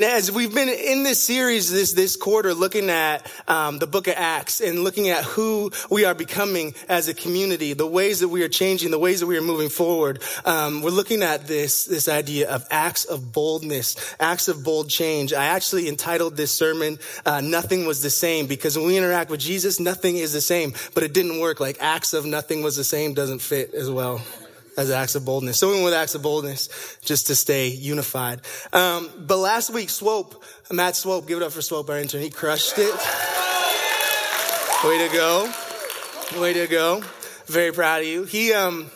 As we've been in this series this, this quarter looking at um, the book of Acts and looking at who we are becoming as a community, the ways that we are changing, the ways that we are moving forward, um, we're looking at this, this idea of acts of boldness, acts of bold change. I actually entitled this sermon, uh, Nothing Was the Same, because when we interact with Jesus, nothing is the same, but it didn't work. Like acts of nothing was the same doesn't fit as well as acts of boldness. So we went with acts of boldness just to stay unified. Um, but last week, Swope, Matt Swope, give it up for Swope, our intern. He crushed it. Way to go. Way to go. Very proud of you. He, um,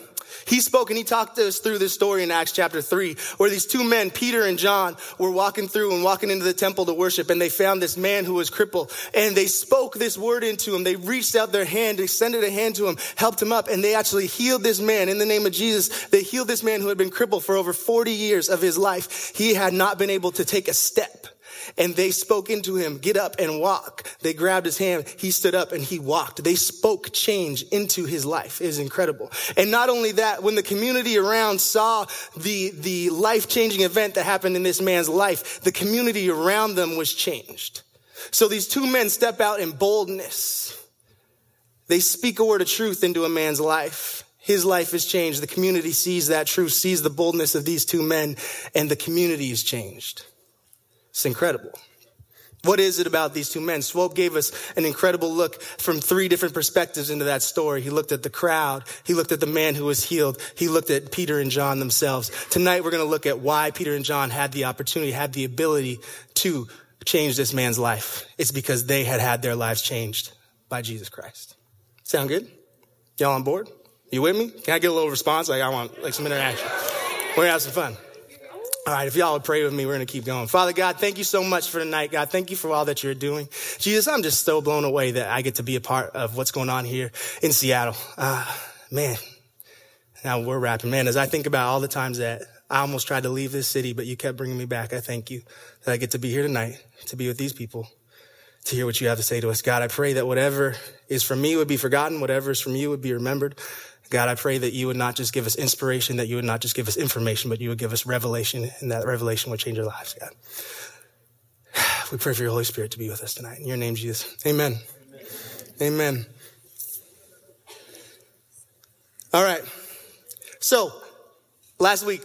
he spoke and he talked us through this story in Acts chapter 3, where these two men, Peter and John, were walking through and walking into the temple to worship, and they found this man who was crippled, and they spoke this word into him. They reached out their hand, extended a hand to him, helped him up, and they actually healed this man in the name of Jesus. They healed this man who had been crippled for over 40 years of his life. He had not been able to take a step and they spoke into him, get up and walk. They grabbed his hand. He stood up and he walked. They spoke change into his life. It is incredible. And not only that, when the community around saw the, the life changing event that happened in this man's life, the community around them was changed. So these two men step out in boldness. They speak a word of truth into a man's life. His life is changed. The community sees that truth, sees the boldness of these two men, and the community is changed. It's incredible. What is it about these two men? Swope gave us an incredible look from three different perspectives into that story. He looked at the crowd. He looked at the man who was healed. He looked at Peter and John themselves. Tonight we're going to look at why Peter and John had the opportunity, had the ability to change this man's life. It's because they had had their lives changed by Jesus Christ. Sound good? Y'all on board? You with me? Can I get a little response? Like I want like some interaction. We're gonna have some fun. All right, if y'all would pray with me, we're going to keep going. Father God, thank you so much for tonight, God. Thank you for all that you're doing. Jesus, I'm just so blown away that I get to be a part of what's going on here in Seattle. Uh, man, now we're wrapping. Man, as I think about all the times that I almost tried to leave this city, but you kept bringing me back, I thank you that I get to be here tonight, to be with these people, to hear what you have to say to us. God, I pray that whatever is from me would be forgotten, whatever is from you would be remembered. God, I pray that you would not just give us inspiration, that you would not just give us information, but you would give us revelation, and that revelation would change our lives, God. We pray for your Holy Spirit to be with us tonight. In your name, Jesus. Amen. Amen. All right. So, last week,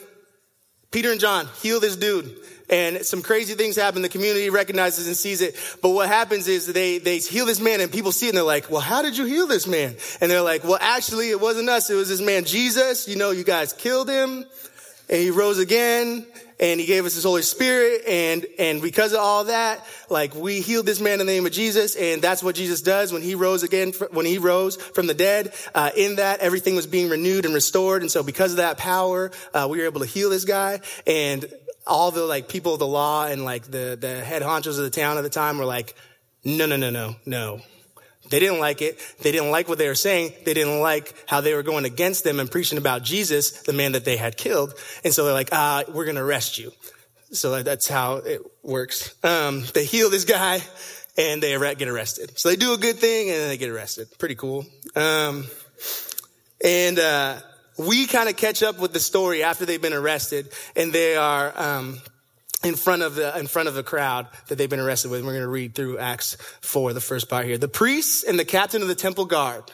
Peter and John heal this dude and some crazy things happen. The community recognizes and sees it. But what happens is they, they heal this man and people see it and they're like, well, how did you heal this man? And they're like, well, actually, it wasn't us. It was this man, Jesus. You know, you guys killed him and he rose again and he gave us his Holy Spirit. And, and because of all that, like we healed this man in the name of Jesus. And that's what Jesus does when he rose again, when he rose from the dead. Uh, in that, everything was being renewed and restored. And so because of that power, uh, we were able to heal this guy. And all the like people of the law and like the, the head honchos of the town at the time were like, no, no, no, no, no. They didn't like it. They didn't like what they were saying. They didn't like how they were going against them and preaching about Jesus, the man that they had killed. And so they're like, ah, we're going to arrest you. So that's how it works. Um, they heal this guy and they get arrested. So they do a good thing and then they get arrested. Pretty cool. Um, and, uh, we kind of catch up with the story after they've been arrested and they are um, in front of the in front of the crowd that they've been arrested with. We're going to read through Acts four, the first part here. The priests and the captain of the temple guard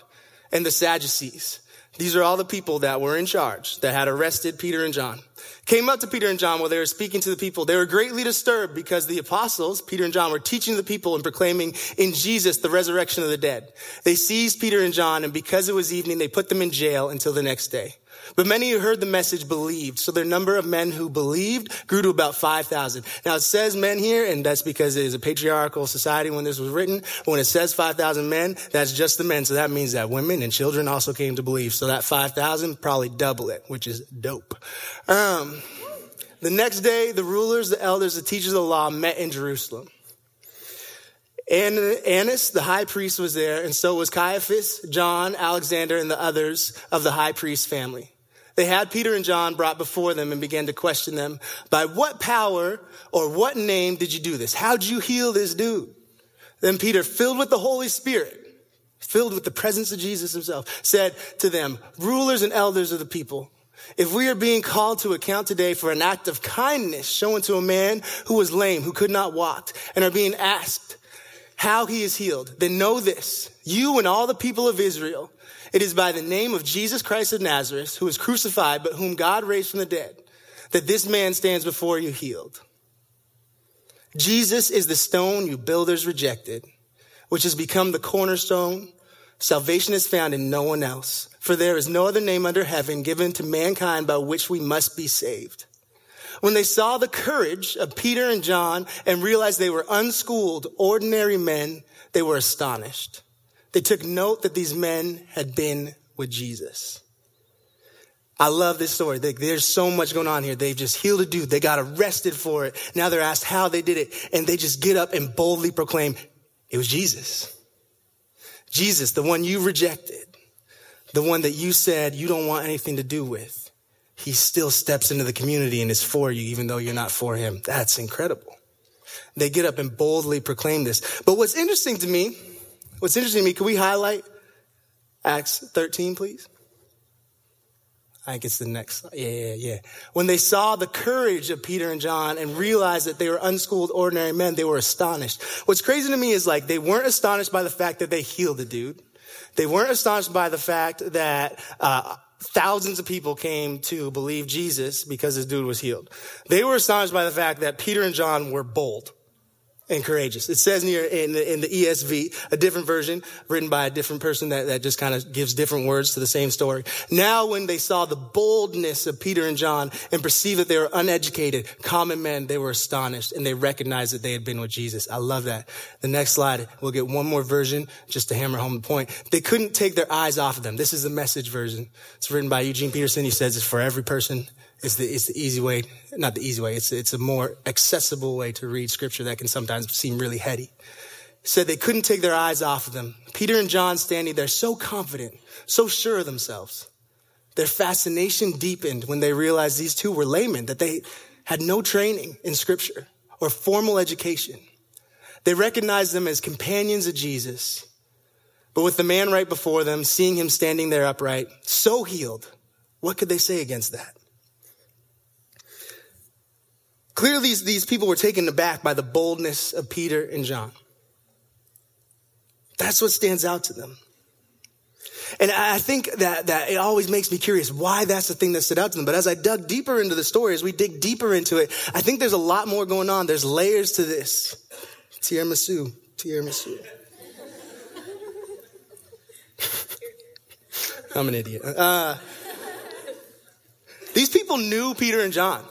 and the Sadducees. These are all the people that were in charge that had arrested Peter and John came up to Peter and John while they were speaking to the people. They were greatly disturbed because the apostles, Peter and John, were teaching the people and proclaiming in Jesus the resurrection of the dead. They seized Peter and John, and because it was evening, they put them in jail until the next day. But many who heard the message believed. So their number of men who believed grew to about 5,000. Now it says men here, and that's because it is a patriarchal society when this was written. But When it says 5,000 men, that's just the men. So that means that women and children also came to believe. So that 5,000 probably double it, which is dope. Um, the next day, the rulers, the elders, the teachers of the law met in Jerusalem. And Annas, the high priest, was there, and so was Caiaphas, John, Alexander, and the others of the high priest family. They had Peter and John brought before them and began to question them. By what power or what name did you do this? How'd you heal this dude? Then Peter, filled with the Holy Spirit, filled with the presence of Jesus himself, said to them, rulers and elders of the people, if we are being called to account today for an act of kindness shown to a man who was lame, who could not walk, and are being asked how he is healed, then know this, you and all the people of Israel, it is by the name of Jesus Christ of Nazareth, who was crucified, but whom God raised from the dead, that this man stands before you healed. Jesus is the stone you builders rejected, which has become the cornerstone. Salvation is found in no one else, for there is no other name under heaven given to mankind by which we must be saved. When they saw the courage of Peter and John and realized they were unschooled, ordinary men, they were astonished. They took note that these men had been with Jesus. I love this story. There's so much going on here. They've just healed a dude. They got arrested for it. Now they're asked how they did it. And they just get up and boldly proclaim, it was Jesus. Jesus, the one you rejected, the one that you said you don't want anything to do with. He still steps into the community and is for you, even though you're not for him. That's incredible. They get up and boldly proclaim this. But what's interesting to me What's interesting to me, can we highlight Acts 13, please? I think it's the next. Yeah, yeah, yeah. When they saw the courage of Peter and John and realized that they were unschooled, ordinary men, they were astonished. What's crazy to me is like they weren't astonished by the fact that they healed the dude. They weren't astonished by the fact that uh, thousands of people came to believe Jesus because this dude was healed. They were astonished by the fact that Peter and John were bold and courageous. It says near in the, in the ESV, a different version written by a different person that, that just kind of gives different words to the same story. Now when they saw the boldness of Peter and John and perceived that they were uneducated, common men, they were astonished and they recognized that they had been with Jesus. I love that. The next slide, we'll get one more version just to hammer home the point. They couldn't take their eyes off of them. This is the message version. It's written by Eugene Peterson. He says it's for every person it's the, it's the easy way, not the easy way, it's, it's a more accessible way to read scripture that can sometimes seem really heady. Said they couldn't take their eyes off of them. Peter and John standing there so confident, so sure of themselves. Their fascination deepened when they realized these two were laymen, that they had no training in scripture or formal education. They recognized them as companions of Jesus. But with the man right before them, seeing him standing there upright, so healed, what could they say against that? Clearly, these, people were taken aback by the boldness of Peter and John. That's what stands out to them. And I think that, that it always makes me curious why that's the thing that stood out to them. But as I dug deeper into the story, as we dig deeper into it, I think there's a lot more going on. There's layers to this. Tiramisu, tiramisu. I'm an idiot. Uh, these people knew Peter and John.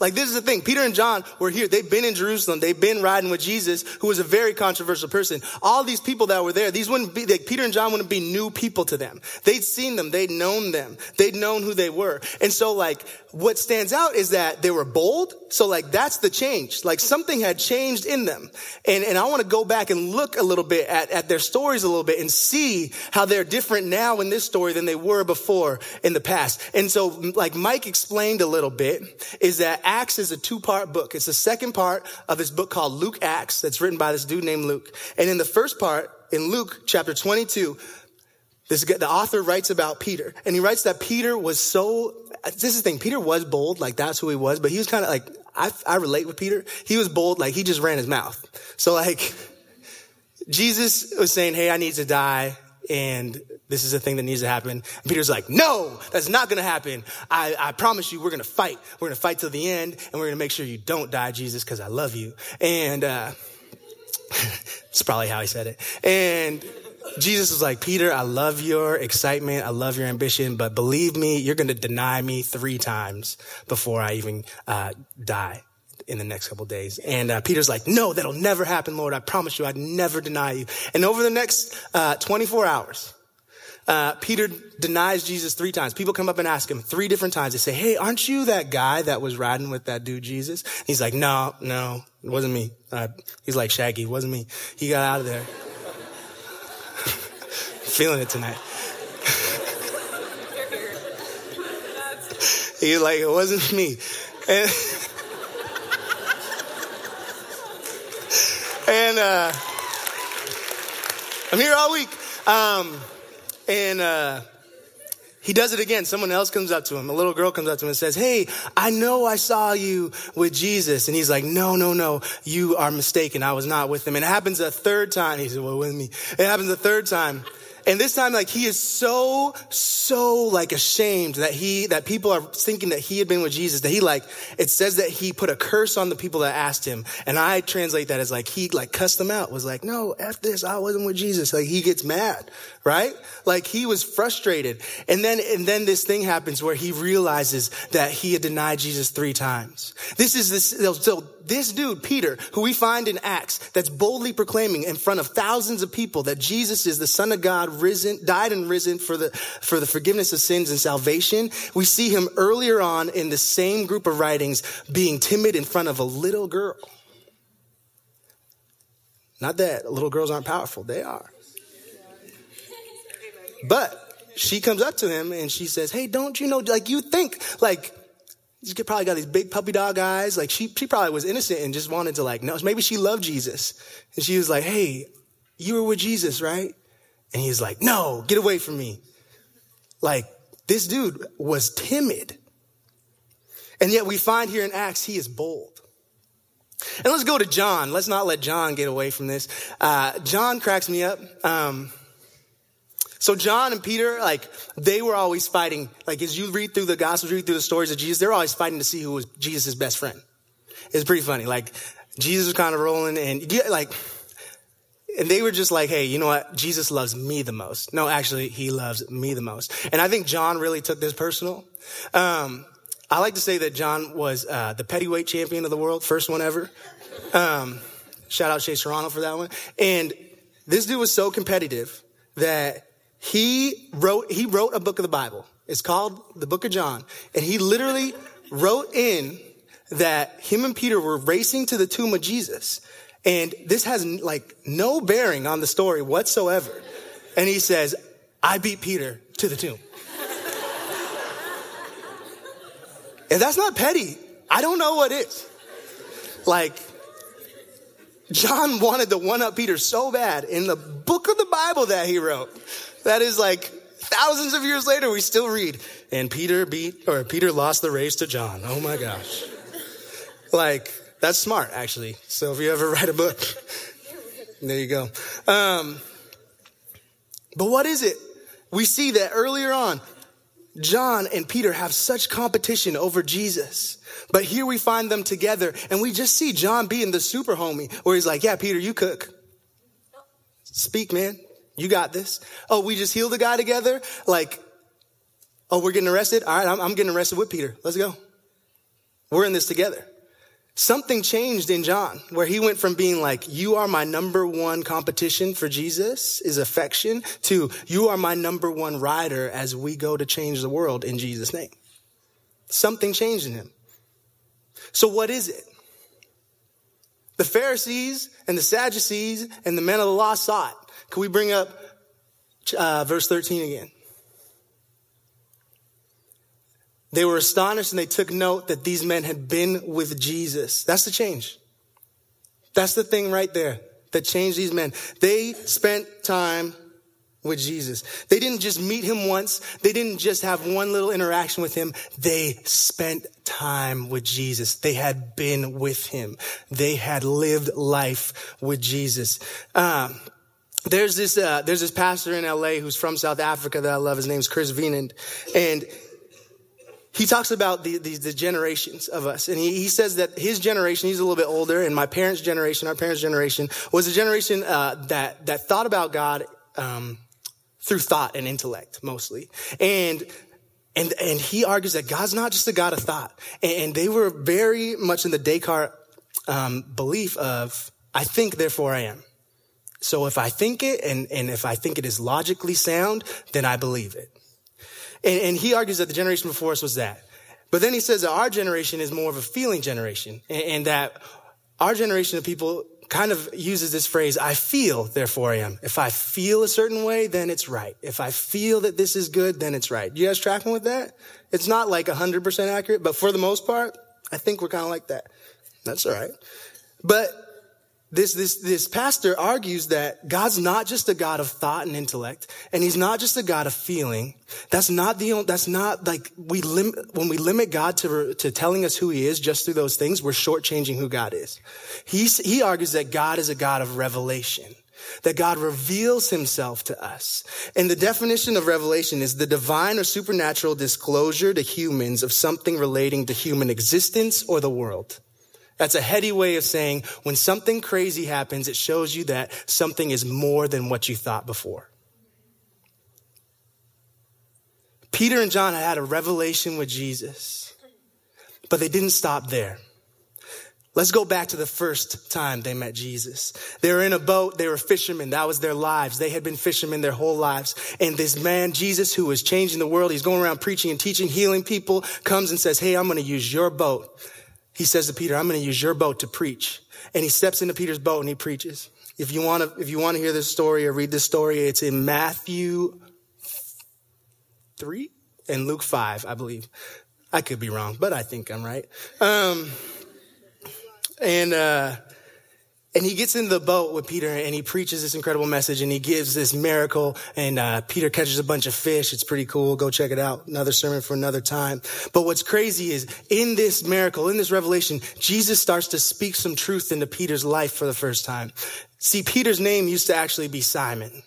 Like this is the thing. Peter and John were here. They've been in Jerusalem. They've been riding with Jesus, who was a very controversial person. All these people that were there, these wouldn't be, like, Peter and John wouldn't be new people to them. They'd seen them. They'd known them. They'd known who they were. And so like, what stands out is that they were bold. So like, that's the change. Like something had changed in them. And, and I want to go back and look a little bit at, at their stories a little bit and see how they're different now in this story than they were before in the past. And so like Mike explained a little bit is that Acts is a two part book. It's the second part of this book called Luke Acts that's written by this dude named Luke. And in the first part, in Luke chapter 22, this, the author writes about Peter and he writes that Peter was so, this is the thing, Peter was bold, like that's who he was, but he was kind of like, I, I relate with Peter. He was bold, like he just ran his mouth. So like, Jesus was saying, Hey, I need to die and this is a thing that needs to happen. And Peter's like, no, that's not going to happen. I, I promise you, we're going to fight. We're going to fight till the end and we're going to make sure you don't die, Jesus, because I love you. And, uh, it's probably how he said it. And Jesus was like, Peter, I love your excitement. I love your ambition, but believe me, you're going to deny me three times before I even, uh, die in the next couple days. And uh, Peter's like, no, that'll never happen, Lord. I promise you, I'd never deny you. And over the next uh, 24 hours, uh, Peter denies Jesus three times. People come up and ask him three different times. They say, Hey, aren't you that guy that was riding with that dude Jesus? He's like, No, no, it wasn't me. Uh, he's like Shaggy, it wasn't me. He got out of there. Feeling it tonight. He's like, it wasn't me. And, and uh, I'm here all week. Um, and uh, he does it again. Someone else comes up to him. A little girl comes up to him and says, Hey, I know I saw you with Jesus. And he's like, No, no, no. You are mistaken. I was not with him. And it happens a third time. He said, Well, with me. It happens a third time. And this time, like, he is so, so, like, ashamed that he, that people are thinking that he had been with Jesus, that he, like, it says that he put a curse on the people that asked him. And I translate that as, like, he, like, cussed them out, was like, no, F this, I wasn't with Jesus. Like, he gets mad, right? Like, he was frustrated. And then, and then this thing happens where he realizes that he had denied Jesus three times. This is this, so this dude, Peter, who we find in Acts, that's boldly proclaiming in front of thousands of people that Jesus is the Son of God, risen, died and risen for the, for the forgiveness of sins and salvation. We see him earlier on in the same group of writings being timid in front of a little girl. Not that little girls aren't powerful, they are. But she comes up to him and she says, Hey, don't you know, like you think, like, she probably got these big puppy dog eyes. Like she, she probably was innocent and just wanted to like know. Maybe she loved Jesus. And she was like, Hey, you were with Jesus, right? And he's like, no, get away from me. Like this dude was timid. And yet we find here in Acts, he is bold. And let's go to John. Let's not let John get away from this. Uh, John cracks me up. Um, so John and Peter, like, they were always fighting. Like, as you read through the Gospels, read through the stories of Jesus, they're always fighting to see who was Jesus' best friend. It's pretty funny. Like, Jesus was kind of rolling and, like, and they were just like, hey, you know what? Jesus loves me the most. No, actually, he loves me the most. And I think John really took this personal. Um, I like to say that John was uh, the pettyweight champion of the world, first one ever. Um, shout out Shea Serrano for that one. And this dude was so competitive that he wrote, he wrote a book of the Bible. It's called the book of John. And he literally wrote in that him and Peter were racing to the tomb of Jesus. And this has like no bearing on the story whatsoever. And he says, I beat Peter to the tomb. if that's not petty, I don't know what is. Like, John wanted to one up Peter so bad in the book of the Bible that he wrote that is like thousands of years later, we still read, and Peter beat, or Peter lost the race to John. Oh my gosh. Like, that's smart, actually. So if you ever write a book, there you go. Um, but what is it? We see that earlier on, John and Peter have such competition over Jesus. But here we find them together and we just see John being the super homie where he's like, yeah, Peter, you cook. Speak, man. You got this. Oh, we just healed the guy together. Like, oh, we're getting arrested. All right, I'm, I'm getting arrested with Peter. Let's go. We're in this together. Something changed in John where he went from being like, you are my number one competition for Jesus is affection to you are my number one rider as we go to change the world in Jesus name. Something changed in him. So what is it? The Pharisees and the Sadducees and the men of the law saw it. Can we bring up uh, verse 13 again? They were astonished and they took note that these men had been with Jesus. That's the change. That's the thing right there that changed these men. They spent time with Jesus. They didn't just meet him once. They didn't just have one little interaction with him. They spent time with Jesus. They had been with him. They had lived life with Jesus. Um, there's this uh, there's this pastor in LA who's from South Africa that I love. His name's Chris Wienand, and he talks about the, the, the generations of us, and he, he says that his generation, he's a little bit older, and my parents' generation, our parents' generation, was a generation uh, that that thought about God um, through thought and intellect mostly, and. And, and he argues that God's not just a God of thought. And they were very much in the Descartes um, belief of, I think, therefore I am. So if I think it and, and if I think it is logically sound, then I believe it. And, and he argues that the generation before us was that. But then he says that our generation is more of a feeling generation and, and that our generation of people kind of uses this phrase, I feel, therefore I am. If I feel a certain way, then it's right. If I feel that this is good, then it's right. You guys tracking with that? It's not like 100% accurate, but for the most part, I think we're kind of like that. That's all right. But this, this, this pastor argues that God's not just a God of thought and intellect, and he's not just a God of feeling. That's not the, that's not like we limit, when we limit God to, to telling us who he is just through those things, we're shortchanging who God is. He's, he argues that God is a God of revelation. That God reveals himself to us. And the definition of revelation is the divine or supernatural disclosure to humans of something relating to human existence or the world. That's a heady way of saying when something crazy happens, it shows you that something is more than what you thought before. Peter and John had had a revelation with Jesus, but they didn't stop there. Let's go back to the first time they met Jesus. They were in a boat. They were fishermen. That was their lives. They had been fishermen their whole lives. And this man, Jesus, who was changing the world, he's going around preaching and teaching, healing people, comes and says, Hey, I'm going to use your boat he says to Peter, I'm going to use your boat to preach. And he steps into Peter's boat and he preaches. If you want to, if you want to hear this story or read this story, it's in Matthew 3 and Luke 5, I believe. I could be wrong, but I think I'm right. Um, and, uh, and he gets in the boat with Peter and he preaches this incredible message and he gives this miracle and uh, Peter catches a bunch of fish. It's pretty cool. Go check it out. Another sermon for another time. But what's crazy is in this miracle, in this revelation, Jesus starts to speak some truth into Peter's life for the first time. See, Peter's name used to actually be Simon.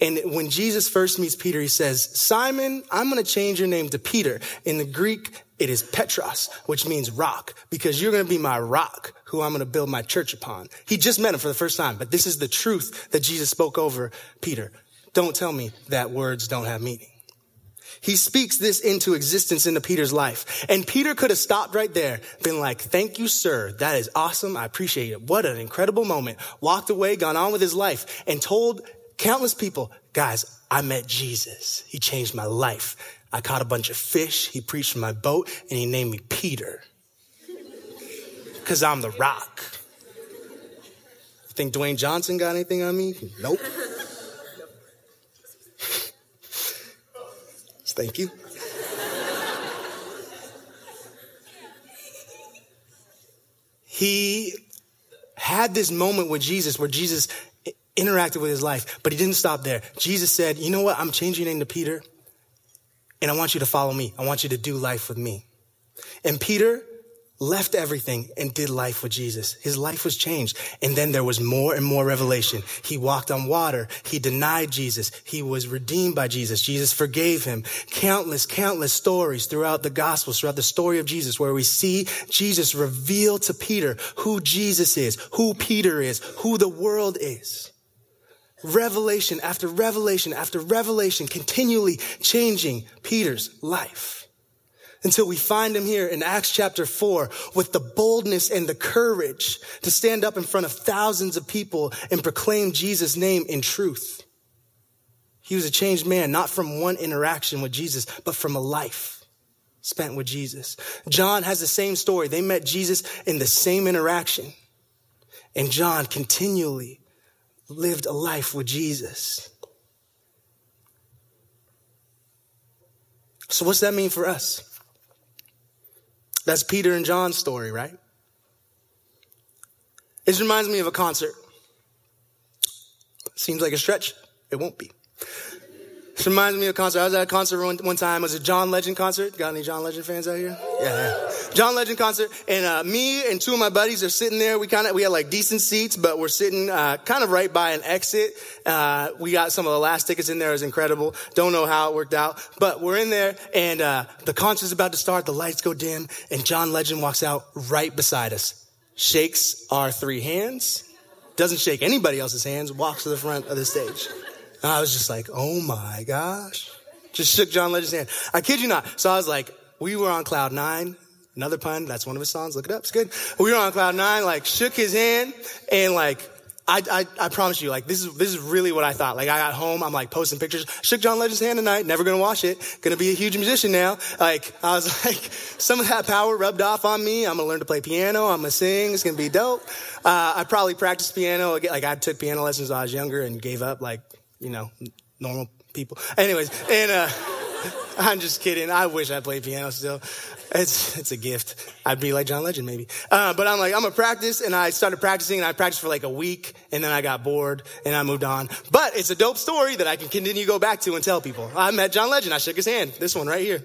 And when Jesus first meets Peter, he says, Simon, I'm going to change your name to Peter. In the Greek, it is Petros, which means rock, because you're going to be my rock, who I'm going to build my church upon. He just met him for the first time, but this is the truth that Jesus spoke over Peter. Don't tell me that words don't have meaning. He speaks this into existence into Peter's life. And Peter could have stopped right there, been like, thank you, sir. That is awesome. I appreciate it. What an incredible moment. Walked away, gone on with his life and told countless people, guys, I met Jesus. He changed my life. I caught a bunch of fish. He preached from my boat and he named me Peter. Cause I'm the rock. You think Dwayne Johnson got anything on me? Nope. Thank you. he had this moment with Jesus where Jesus interacted with his life, but he didn't stop there. Jesus said, you know what? I'm changing your name to Peter and I want you to follow me. I want you to do life with me. And Peter left everything and did life with Jesus. His life was changed. And then there was more and more revelation. He walked on water. He denied Jesus. He was redeemed by Jesus. Jesus forgave him. Countless, countless stories throughout the gospels, throughout the story of Jesus, where we see Jesus reveal to Peter who Jesus is, who Peter is, who the world is revelation after revelation after revelation, continually changing Peter's life. Until we find him here in Acts chapter 4 with the boldness and the courage to stand up in front of thousands of people and proclaim Jesus' name in truth. He was a changed man, not from one interaction with Jesus, but from a life spent with Jesus. John has the same story. They met Jesus in the same interaction. And John continually lived a life with Jesus. So, what's that mean for us? That's Peter and John's story, right? This reminds me of a concert. Seems like a stretch. It won't be. This reminds me of a concert. I was at a concert one, one time. It was a John Legend concert. Got any John Legend fans out here? Yeah. John Legend concert. And uh, me and two of my buddies are sitting there. We kind of we had like decent seats, but we're sitting uh, kind of right by an exit. Uh, we got some of the last tickets in there. It was incredible. Don't know how it worked out, but we're in there, and uh, the concert's about to start. The lights go dim, and John Legend walks out right beside us, shakes our three hands, doesn't shake anybody else's hands, walks to the front of the stage. And I was just like, oh my gosh. Just shook John Legend's hand. I kid you not. So I was like, we were on cloud nine. Another pun. That's one of his songs. Look it up. It's good. We were on cloud nine, like shook his hand and like, I, I, I promise you, like, this is, this is really what I thought. Like, I got home, I'm like posting pictures. Shook John Legend's hand tonight, never gonna wash it. Gonna be a huge musician now. Like, I was like, some of that power rubbed off on me. I'm gonna learn to play piano. I'm gonna sing. It's gonna be dope. Uh, I probably practiced piano. Like, I took piano lessons when I was younger and gave up, like, you know, normal people. Anyways, and, uh, I'm just kidding. I wish I played piano still. It's, it's a gift. I'd be like John Legend maybe. Uh, but I'm like, I'm gonna practice and I started practicing and I practiced for like a week and then I got bored and I moved on. But it's a dope story that I can continue to go back to and tell people. I met John Legend. I shook his hand. This one right here.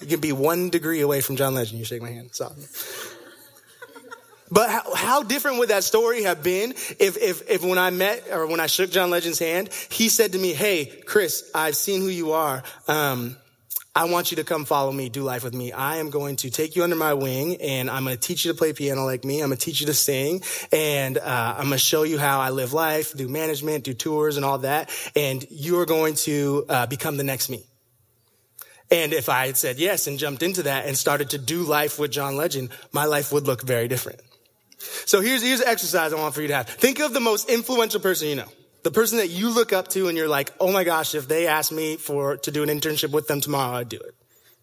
You can be one degree away from John Legend. You shake my hand. So. But how, how, different would that story have been if, if, if when I met or when I shook John Legend's hand, he said to me, Hey, Chris, I've seen who you are. Um, I want you to come follow me, do life with me. I am going to take you under my wing and I'm going to teach you to play piano like me. I'm going to teach you to sing and uh, I'm going to show you how I live life, do management, do tours and all that. And you're going to uh, become the next me. And if I had said yes and jumped into that and started to do life with John Legend, my life would look very different. So here's, here's an exercise I want for you to have. Think of the most influential person you know. The person that you look up to and you're like, oh my gosh, if they asked me for, to do an internship with them tomorrow, I'd do it.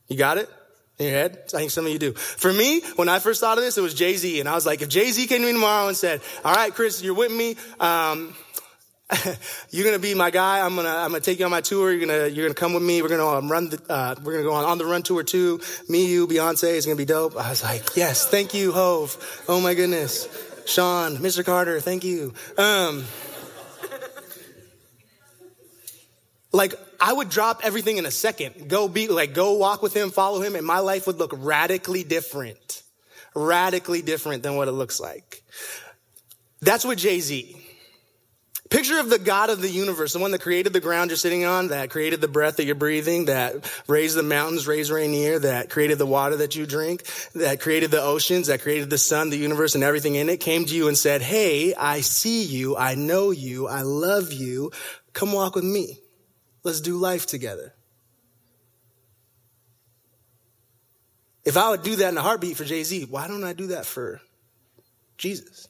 You got it? In your head? I think some of you do. For me, when I first thought of this, it was Jay-Z. And I was like, if Jay-Z came to me tomorrow and said, all right, Chris, you're with me, um, you're gonna be my guy. I'm gonna I'm gonna take you on my tour. You're gonna you're gonna come with me. We're gonna um, run the uh, we're gonna go on, on the run tour too. Me, you, Beyonce. It's gonna be dope. I was like, yes, thank you, Hove. Oh my goodness, Sean, Mr. Carter, thank you. Um, like I would drop everything in a second. Go be like, go walk with him, follow him, and my life would look radically different. Radically different than what it looks like. That's what Jay-Z. Picture of the God of the universe, the one that created the ground you're sitting on, that created the breath that you're breathing, that raised the mountains, raised Rainier, that created the water that you drink, that created the oceans, that created the sun, the universe, and everything in it, came to you and said, Hey, I see you. I know you. I love you. Come walk with me. Let's do life together. If I would do that in a heartbeat for Jay Z, why don't I do that for Jesus?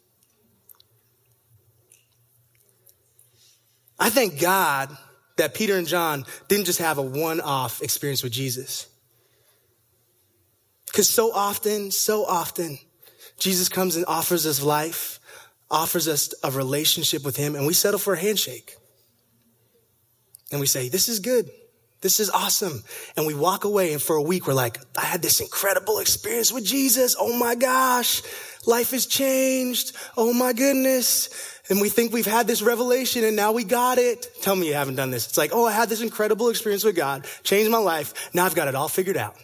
I thank God that Peter and John didn't just have a one off experience with Jesus. Because so often, so often, Jesus comes and offers us life, offers us a relationship with Him, and we settle for a handshake. And we say, This is good. This is awesome. And we walk away, and for a week, we're like, I had this incredible experience with Jesus. Oh my gosh, life has changed. Oh my goodness. And we think we've had this revelation and now we got it. Tell me you haven't done this. It's like, oh, I had this incredible experience with God, changed my life. Now I've got it all figured out.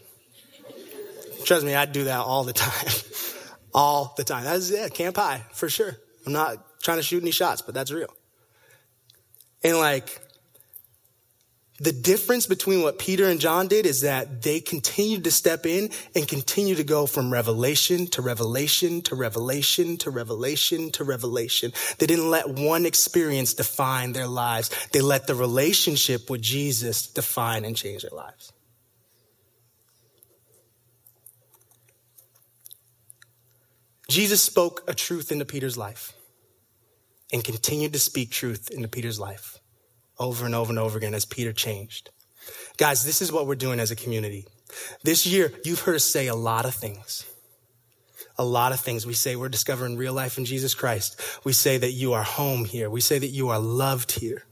Trust me, I do that all the time. all the time. That's it. Camp high, for sure. I'm not trying to shoot any shots, but that's real. And like, the difference between what Peter and John did is that they continued to step in and continue to go from revelation to revelation to revelation to revelation to revelation. They didn't let one experience define their lives. They let the relationship with Jesus define and change their lives. Jesus spoke a truth into Peter's life and continued to speak truth into Peter's life over and over and over again as Peter changed. Guys, this is what we're doing as a community. This year, you've heard us say a lot of things. A lot of things. We say we're discovering real life in Jesus Christ. We say that you are home here. We say that you are loved here.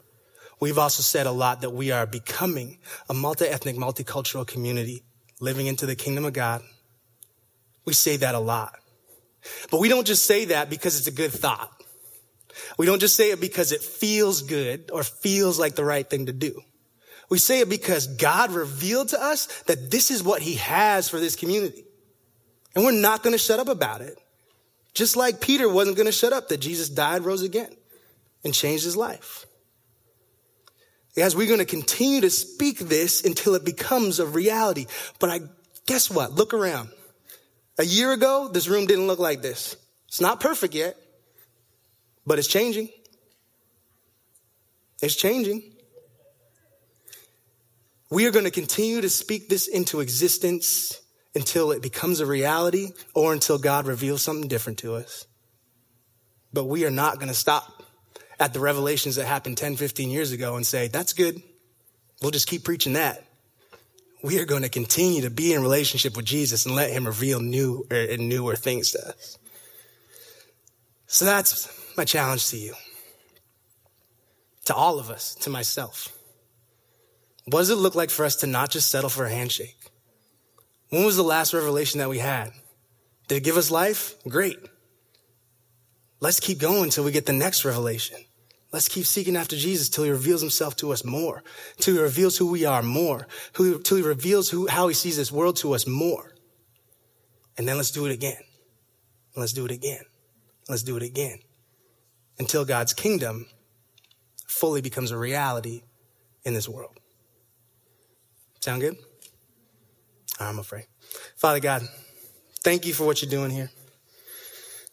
We've also said a lot that we are becoming a multi-ethnic, multicultural community living into the kingdom of God. We say that a lot. But we don't just say that because it's a good thought. We don't just say it because it feels good or feels like the right thing to do. We say it because God revealed to us that this is what he has for this community. And we're not going to shut up about it. Just like Peter wasn't going to shut up that Jesus died, rose again, and changed his life. Guys, we're going to continue to speak this until it becomes a reality. But I guess what? Look around. A year ago, this room didn't look like this. It's not perfect yet. But it's changing. It's changing. We are going to continue to speak this into existence until it becomes a reality or until God reveals something different to us. But we are not going to stop at the revelations that happened 10, 15 years ago and say, that's good. We'll just keep preaching that. We are going to continue to be in relationship with Jesus and let him reveal new er, newer things to us. So that's my challenge to you, to all of us, to myself. What does it look like for us to not just settle for a handshake? When was the last revelation that we had? Did it give us life? Great. Let's keep going until we get the next revelation. Let's keep seeking after Jesus till he reveals himself to us more, till he reveals who we are more, till he reveals who, how he sees this world to us more. And then let's do it again. Let's do it again. Let's do it again. Until God's kingdom fully becomes a reality in this world. Sound good? I'm afraid. Father God, thank you for what you're doing here.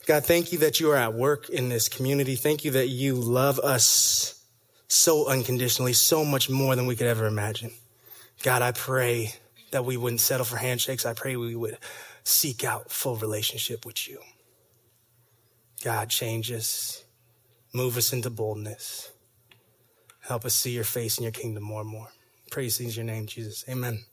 God, thank you that you are at work in this community. Thank you that you love us so unconditionally, so much more than we could ever imagine. God, I pray that we wouldn't settle for handshakes. I pray we would seek out full relationship with you. God, change us, move us into boldness. Help us see your face in your kingdom more and more. Praise in your name, Jesus. Amen.